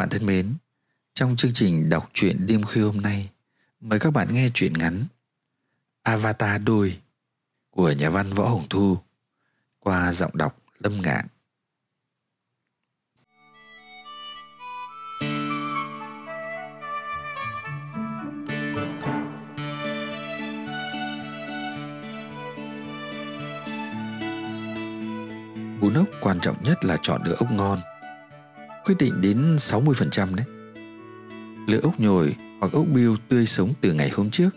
Bạn thân mến, trong chương trình đọc truyện đêm khuya hôm nay, mời các bạn nghe truyện ngắn Avatar đôi của nhà văn Võ Hồng Thu qua giọng đọc Lâm Ngạn. Bún ốc quan trọng nhất là chọn được ốc ngon quyết định đến 60% đấy. Lựa ốc nhồi hoặc ốc biêu tươi sống từ ngày hôm trước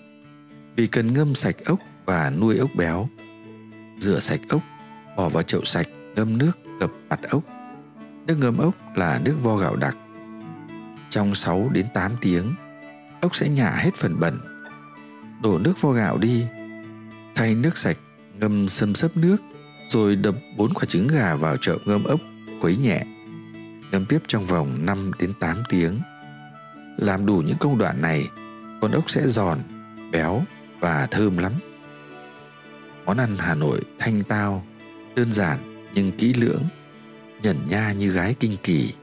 vì cần ngâm sạch ốc và nuôi ốc béo. Rửa sạch ốc, bỏ vào chậu sạch, ngâm nước gập mặt ốc. Nước ngâm ốc là nước vo gạo đặc. Trong 6 đến 8 tiếng, ốc sẽ nhả hết phần bẩn. Đổ nước vo gạo đi, thay nước sạch, ngâm xâm sấp nước, rồi đập bốn quả trứng gà vào chậu ngâm ốc, khuấy nhẹ ngâm tiếp trong vòng 5 đến 8 tiếng. Làm đủ những công đoạn này, con ốc sẽ giòn, béo và thơm lắm. Món ăn Hà Nội thanh tao, đơn giản nhưng kỹ lưỡng, nhẩn nha như gái kinh kỳ.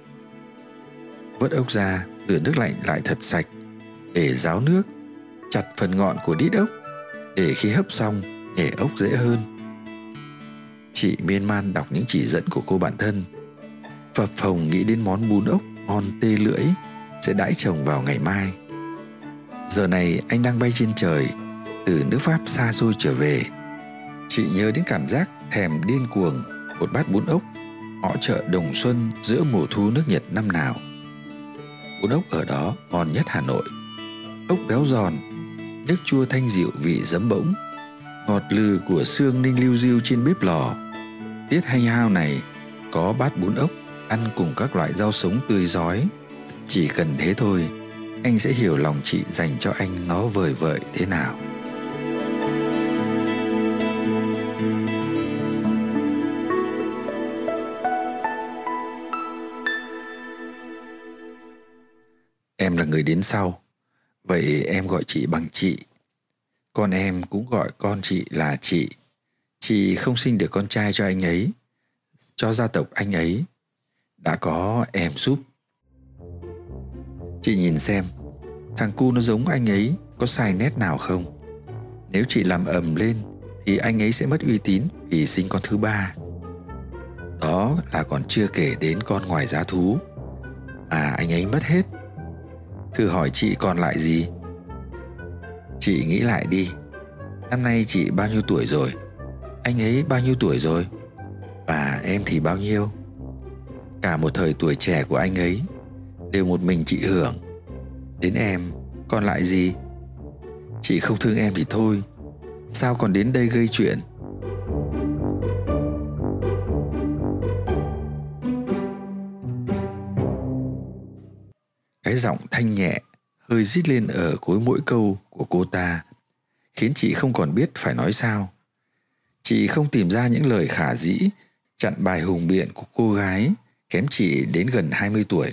Vớt ốc ra, rửa nước lạnh lại thật sạch, để ráo nước, chặt phần ngọn của đít ốc, để khi hấp xong, nhể ốc dễ hơn. Chị miên man đọc những chỉ dẫn của cô bạn thân phập phồng nghĩ đến món bún ốc ngon tê lưỡi sẽ đãi chồng vào ngày mai. Giờ này anh đang bay trên trời, từ nước pháp xa xôi trở về. Chị nhớ đến cảm giác thèm điên cuồng một bát bún ốc, họ chợ đồng xuân giữa mùa thu nước nhật năm nào. Bún ốc ở đó ngon nhất hà nội. Ốc béo giòn, nước chua thanh dịu vị giấm bỗng. Ngọt lừ của xương ninh lưu diêu trên bếp lò. Tiết hay hao này có bát bún ốc ăn cùng các loại rau sống tươi giói chỉ cần thế thôi, anh sẽ hiểu lòng chị dành cho anh nó vời vợi thế nào. Em là người đến sau. Vậy em gọi chị bằng chị. Con em cũng gọi con chị là chị. Chị không sinh được con trai cho anh ấy. Cho gia tộc anh ấy đã có em giúp. Chị nhìn xem, thằng cu nó giống anh ấy, có sai nét nào không? Nếu chị làm ầm lên, thì anh ấy sẽ mất uy tín vì sinh con thứ ba. Đó là còn chưa kể đến con ngoài giá thú, mà anh ấy mất hết. Thử hỏi chị còn lại gì? Chị nghĩ lại đi. Năm nay chị bao nhiêu tuổi rồi? Anh ấy bao nhiêu tuổi rồi? Và em thì bao nhiêu? Cả một thời tuổi trẻ của anh ấy đều một mình chị hưởng. Đến em, còn lại gì? Chị không thương em thì thôi, sao còn đến đây gây chuyện? Cái giọng thanh nhẹ, hơi rít lên ở cuối mỗi câu của cô ta, khiến chị không còn biết phải nói sao. Chị không tìm ra những lời khả dĩ chặn bài hùng biện của cô gái kém chị đến gần 20 tuổi.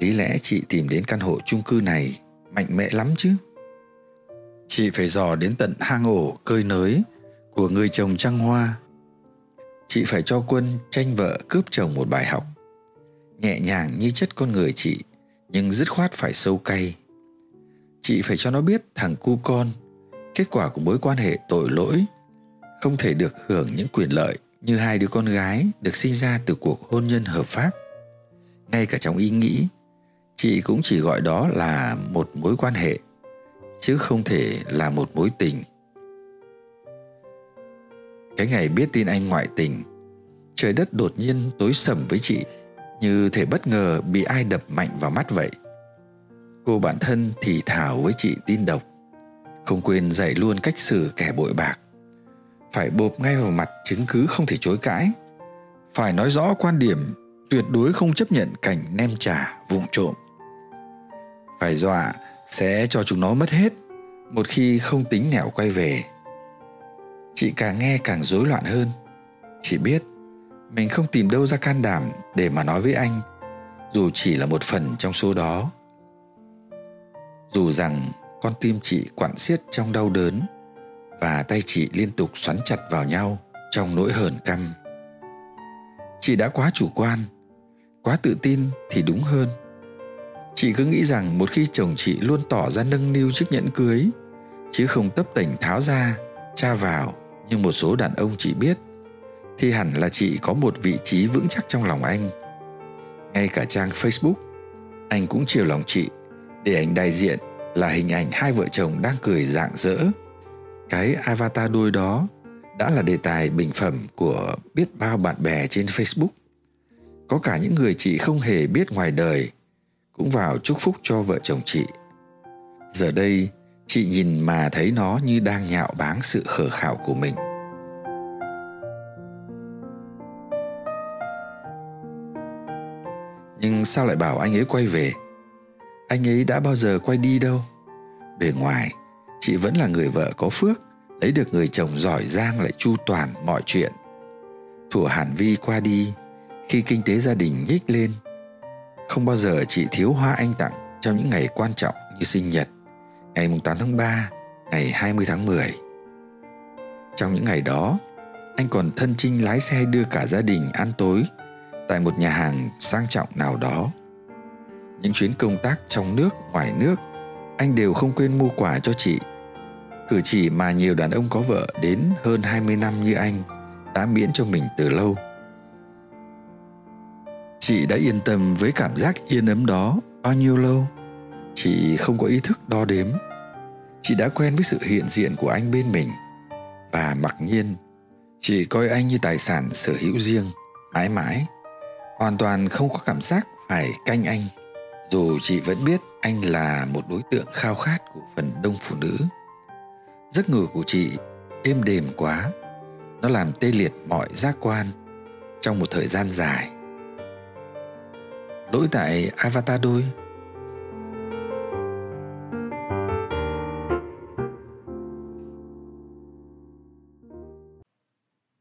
Lý lẽ chị tìm đến căn hộ chung cư này mạnh mẽ lắm chứ. Chị phải dò đến tận hang ổ cơi nới của người chồng trăng hoa. Chị phải cho quân tranh vợ cướp chồng một bài học. Nhẹ nhàng như chất con người chị, nhưng dứt khoát phải sâu cay. Chị phải cho nó biết thằng cu con, kết quả của mối quan hệ tội lỗi không thể được hưởng những quyền lợi như hai đứa con gái được sinh ra từ cuộc hôn nhân hợp pháp. Ngay cả trong ý nghĩ, chị cũng chỉ gọi đó là một mối quan hệ, chứ không thể là một mối tình. Cái ngày biết tin anh ngoại tình, trời đất đột nhiên tối sầm với chị, như thể bất ngờ bị ai đập mạnh vào mắt vậy. Cô bạn thân thì thào với chị tin độc, không quên dạy luôn cách xử kẻ bội bạc phải bộp ngay vào mặt chứng cứ không thể chối cãi. Phải nói rõ quan điểm, tuyệt đối không chấp nhận cảnh nem trà, vụng trộm. Phải dọa, sẽ cho chúng nó mất hết, một khi không tính nẻo quay về. Chị càng nghe càng rối loạn hơn. Chị biết, mình không tìm đâu ra can đảm để mà nói với anh, dù chỉ là một phần trong số đó. Dù rằng con tim chị quặn xiết trong đau đớn và tay chị liên tục xoắn chặt vào nhau trong nỗi hờn căm. Chị đã quá chủ quan, quá tự tin thì đúng hơn. Chị cứ nghĩ rằng một khi chồng chị luôn tỏ ra nâng niu chiếc nhẫn cưới, chứ không tấp tỉnh tháo ra, tra vào như một số đàn ông chị biết, thì hẳn là chị có một vị trí vững chắc trong lòng anh. Ngay cả trang facebook, anh cũng chiều lòng chị để ảnh đại diện là hình ảnh hai vợ chồng đang cười rạng rỡ cái avatar đôi đó đã là đề tài bình phẩm của biết bao bạn bè trên facebook. Có cả những người chị không hề biết ngoài đời cũng vào chúc phúc cho vợ chồng chị. Giờ đây, chị nhìn mà thấy nó như đang nhạo báng sự khờ khạo của mình. Nhưng sao lại bảo anh ấy quay về? Anh ấy đã bao giờ quay đi đâu? Bề ngoài chị vẫn là người vợ có phước lấy được người chồng giỏi giang lại chu toàn mọi chuyện thủa hàn vi qua đi khi kinh tế gia đình nhích lên không bao giờ chị thiếu hoa anh tặng trong những ngày quan trọng như sinh nhật ngày 8 tháng 3, ngày 20 tháng 10. Trong những ngày đó, anh còn thân chinh lái xe đưa cả gia đình ăn tối tại một nhà hàng sang trọng nào đó. Những chuyến công tác trong nước, ngoài nước, anh đều không quên mua quà cho chị. Cử chỉ mà nhiều đàn ông có vợ đến hơn 20 năm như anh đã miễn cho mình từ lâu. Chị đã yên tâm với cảm giác yên ấm đó bao nhiêu lâu? Chị không có ý thức đo đếm. Chị đã quen với sự hiện diện của anh bên mình và mặc nhiên chị coi anh như tài sản sở hữu riêng, mãi mãi hoàn toàn không có cảm giác phải canh anh, dù chị vẫn biết anh là một đối tượng khao khát của phần đông phụ nữ giấc ngủ của chị êm đềm quá. Nó làm tê liệt mọi giác quan trong một thời gian dài. Lỗi tại avatar đôi.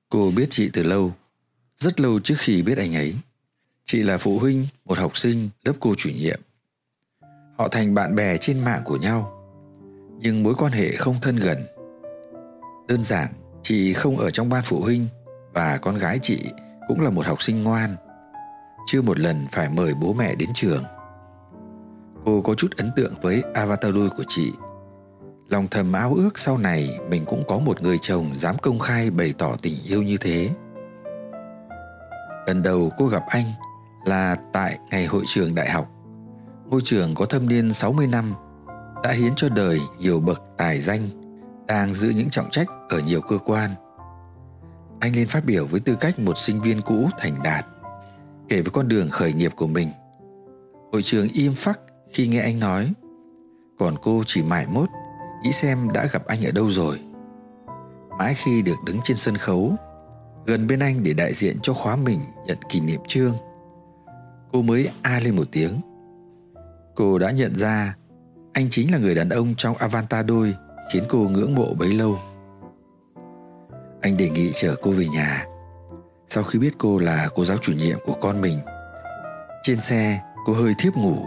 Cô biết chị từ lâu, rất lâu trước khi biết anh ấy. Chị là phụ huynh một học sinh lớp cô chủ nhiệm. Họ thành bạn bè trên mạng của nhau nhưng mối quan hệ không thân gần. Đơn giản, chị không ở trong ban phụ huynh và con gái chị cũng là một học sinh ngoan. Chưa một lần phải mời bố mẹ đến trường. Cô có chút ấn tượng với avatar đuôi của chị. Lòng thầm ao ước sau này mình cũng có một người chồng dám công khai bày tỏ tình yêu như thế. Lần đầu cô gặp anh là tại ngày hội trường đại học. Ngôi trường có thâm niên 60 năm đã hiến cho đời nhiều bậc tài danh, đang giữ những trọng trách ở nhiều cơ quan. Anh lên phát biểu với tư cách một sinh viên cũ thành đạt, kể về con đường khởi nghiệp của mình. Hội trường im phắc khi nghe anh nói, còn cô chỉ mải mốt, nghĩ xem đã gặp anh ở đâu rồi. Mãi khi được đứng trên sân khấu, gần bên anh để đại diện cho khóa mình nhận kỷ niệm trương, cô mới a lên một tiếng. Cô đã nhận ra anh chính là người đàn ông trong avatar đôi, khiến cô ngưỡng mộ bấy lâu. Anh đề nghị chở cô về nhà. Sau khi biết cô là cô giáo chủ nhiệm của con mình, trên xe cô hơi thiếp ngủ.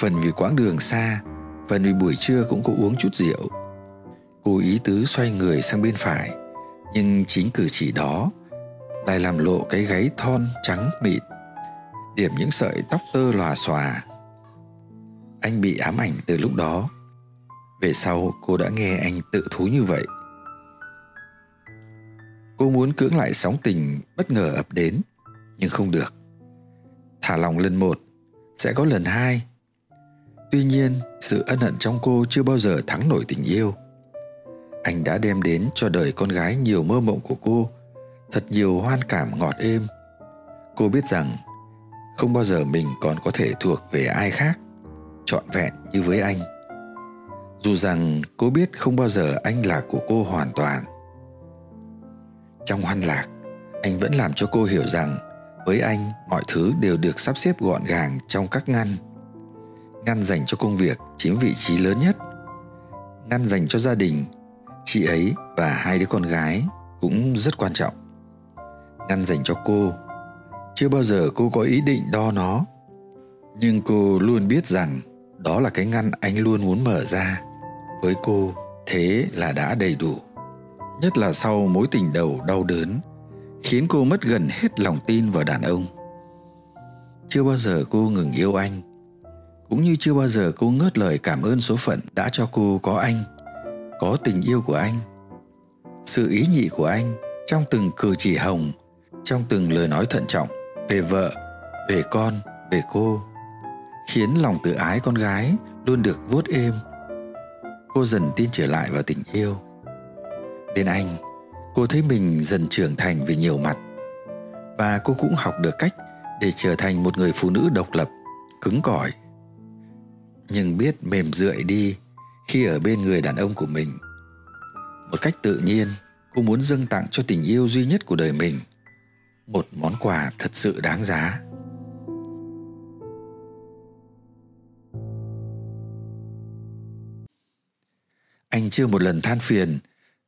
Phần vì quãng đường xa, phần vì buổi trưa cũng có uống chút rượu. Cô ý tứ xoay người sang bên phải, nhưng chính cử chỉ đó lại làm lộ cái gáy thon trắng mịn, điểm những sợi tóc tơ lòa xòa anh bị ám ảnh từ lúc đó. Về sau, cô đã nghe anh tự thú như vậy. Cô muốn cưỡng lại sóng tình, bất ngờ ập đến, nhưng không được. Thả lòng lần một, sẽ có lần hai. Tuy nhiên, sự ân hận trong cô chưa bao giờ thắng nổi tình yêu. Anh đã đem đến cho đời con gái nhiều mơ mộng của cô, thật nhiều hoan cảm ngọt êm. Cô biết rằng, không bao giờ mình còn có thể thuộc về ai khác trọn vẹn như với anh. Dù rằng cô biết không bao giờ anh là của cô hoàn toàn, trong hoan lạc, anh vẫn làm cho cô hiểu rằng với anh, mọi thứ đều được sắp xếp gọn gàng trong các ngăn. Ngăn dành cho công việc chiếm vị trí lớn nhất, ngăn dành cho gia đình, chị ấy và hai đứa con gái cũng rất quan trọng. Ngăn dành cho cô, chưa bao giờ cô có ý định đo nó. Nhưng cô luôn biết rằng đó là cái ngăn anh luôn muốn mở ra. Với cô, thế là đã đầy đủ. Nhất là sau mối tình đầu đau đớn, khiến cô mất gần hết lòng tin vào đàn ông. Chưa bao giờ cô ngừng yêu anh. Cũng như chưa bao giờ cô ngớt lời cảm ơn số phận đã cho cô có anh, có tình yêu của anh. Sự ý nhị của anh trong từng cử chỉ hồng, trong từng lời nói thận trọng về vợ, về con, về cô khiến lòng tự ái con gái luôn được vuốt êm. Cô dần tin trở lại vào tình yêu. Bên anh, cô thấy mình dần trưởng thành về nhiều mặt. Và cô cũng học được cách để trở thành một người phụ nữ độc lập, cứng cỏi. Nhưng biết mềm rượi đi khi ở bên người đàn ông của mình. Một cách tự nhiên, cô muốn dâng tặng cho tình yêu duy nhất của đời mình. Một món quà thật sự đáng giá. Anh chưa một lần than phiền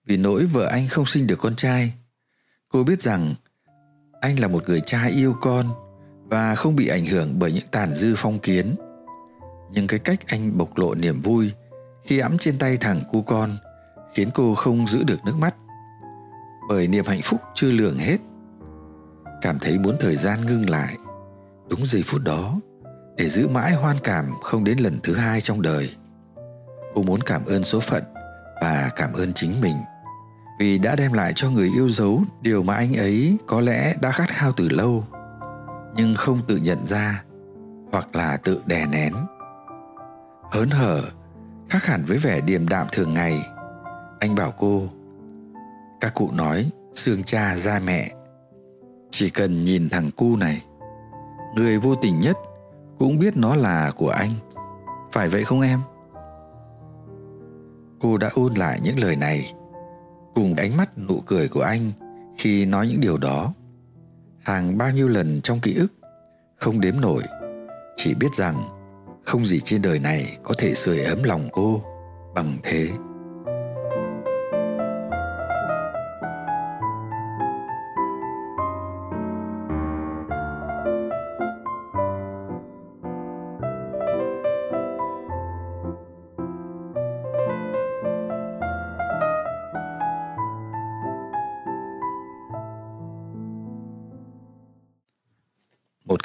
vì nỗi vợ anh không sinh được con trai. Cô biết rằng anh là một người cha yêu con và không bị ảnh hưởng bởi những tàn dư phong kiến. Nhưng cái cách anh bộc lộ niềm vui khi ẵm trên tay thằng cu con khiến cô không giữ được nước mắt. Bởi niềm hạnh phúc chưa lường hết. Cảm thấy muốn thời gian ngưng lại. Đúng giây phút đó, để giữ mãi hoan cảm không đến lần thứ hai trong đời. Cô muốn cảm ơn số phận và cảm ơn chính mình. Vì đã đem lại cho người yêu dấu điều mà anh ấy có lẽ đã khát khao từ lâu, nhưng không tự nhận ra hoặc là tự đè nén. Hớn hở, khác hẳn với vẻ điềm đạm thường ngày, anh bảo cô, các cụ nói, xương cha ra mẹ. Chỉ cần nhìn thằng cu này, người vô tình nhất cũng biết nó là của anh. Phải vậy không em? Cô đã ôn lại những lời này. Cùng ánh mắt nụ cười của anh khi nói những điều đó. Hàng bao nhiêu lần trong ký ức, không đếm nổi. Chỉ biết rằng không gì trên đời này có thể sưởi ấm lòng cô bằng thế.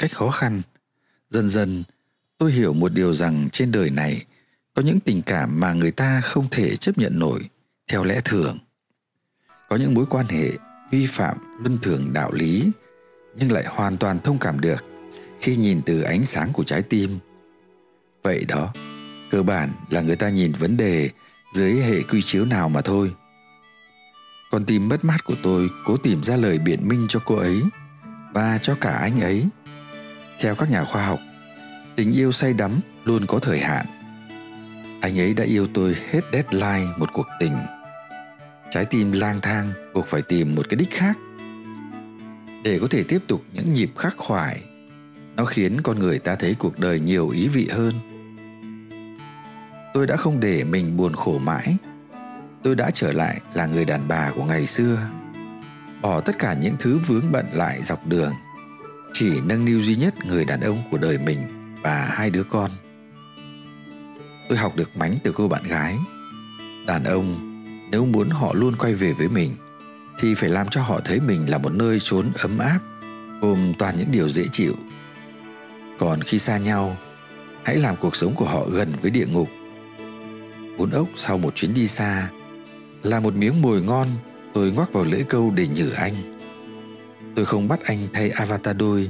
Cách khó khăn. Dần dần, tôi hiểu một điều rằng trên đời này có những tình cảm mà người ta không thể chấp nhận nổi theo lẽ thường. Có những mối quan hệ vi phạm luân thường đạo lý, nhưng lại hoàn toàn thông cảm được khi nhìn từ ánh sáng của trái tim. Vậy đó, cơ bản là người ta nhìn vấn đề dưới hệ quy chiếu nào mà thôi. Con tim mất mát của tôi cố tìm ra lời biện minh cho cô ấy và cho cả anh ấy theo các nhà khoa học. Tình yêu say đắm luôn có thời hạn. Anh ấy đã yêu tôi hết deadline một cuộc tình. Trái tim lang thang buộc phải tìm một cái đích khác. Để có thể tiếp tục những nhịp khắc khoải, nó khiến con người ta thấy cuộc đời nhiều ý vị hơn. Tôi đã không để mình buồn khổ mãi. Tôi đã trở lại là người đàn bà của ngày xưa. Bỏ tất cả những thứ vướng bận lại dọc đường chỉ nâng niu duy nhất người đàn ông của đời mình và hai đứa con. Tôi học được mánh từ cô bạn gái. Đàn ông, nếu muốn họ luôn quay về với mình, thì phải làm cho họ thấy mình là một nơi trốn ấm áp, gồm toàn những điều dễ chịu. Còn khi xa nhau, hãy làm cuộc sống của họ gần với địa ngục. Bún ốc sau một chuyến đi xa là một miếng mồi ngon tôi ngoắc vào lưỡi câu để nhử anh tôi không bắt anh thay avatar đôi.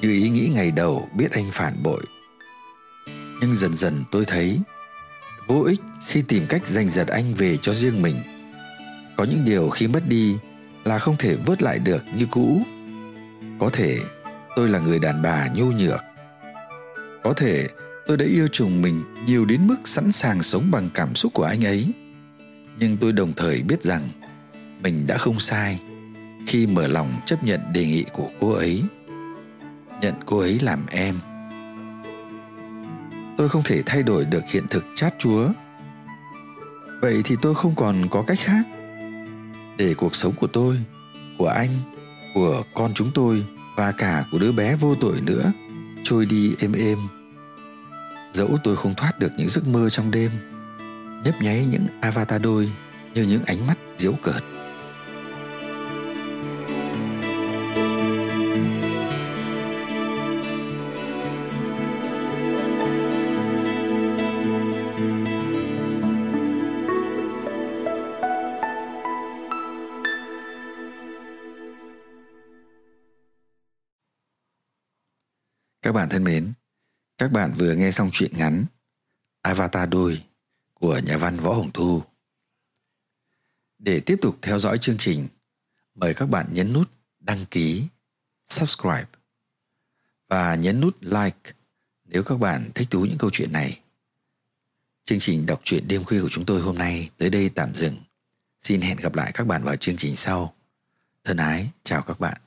Như ý nghĩ ngày đầu biết anh phản bội. Nhưng dần dần tôi thấy, vô ích khi tìm cách giành giật anh về cho riêng mình. Có những điều khi mất đi là không thể vớt lại được như cũ. Có thể tôi là người đàn bà nhu nhược. Có thể tôi đã yêu chồng mình nhiều đến mức sẵn sàng sống bằng cảm xúc của anh ấy. Nhưng tôi đồng thời biết rằng mình đã không sai khi mở lòng chấp nhận đề nghị của cô ấy. Nhận cô ấy làm em. Tôi không thể thay đổi được hiện thực chát chúa. Vậy thì tôi không còn có cách khác để cuộc sống của tôi, của anh, của con chúng tôi và cả của đứa bé vô tội nữa trôi đi êm êm. Dẫu tôi không thoát được những giấc mơ trong đêm, nhấp nháy những avatar đôi như những ánh mắt diễu cợt. Các bạn thân mến, các bạn vừa nghe xong truyện ngắn Avatar đôi của nhà văn Võ Hồng Thu. Để tiếp tục theo dõi chương trình, mời các bạn nhấn nút đăng ký, subscribe và nhấn nút like nếu các bạn thích thú những câu chuyện này. Chương trình đọc truyện đêm khuya của chúng tôi hôm nay tới đây tạm dừng. Xin hẹn gặp lại các bạn vào chương trình sau. Thân ái, chào các bạn.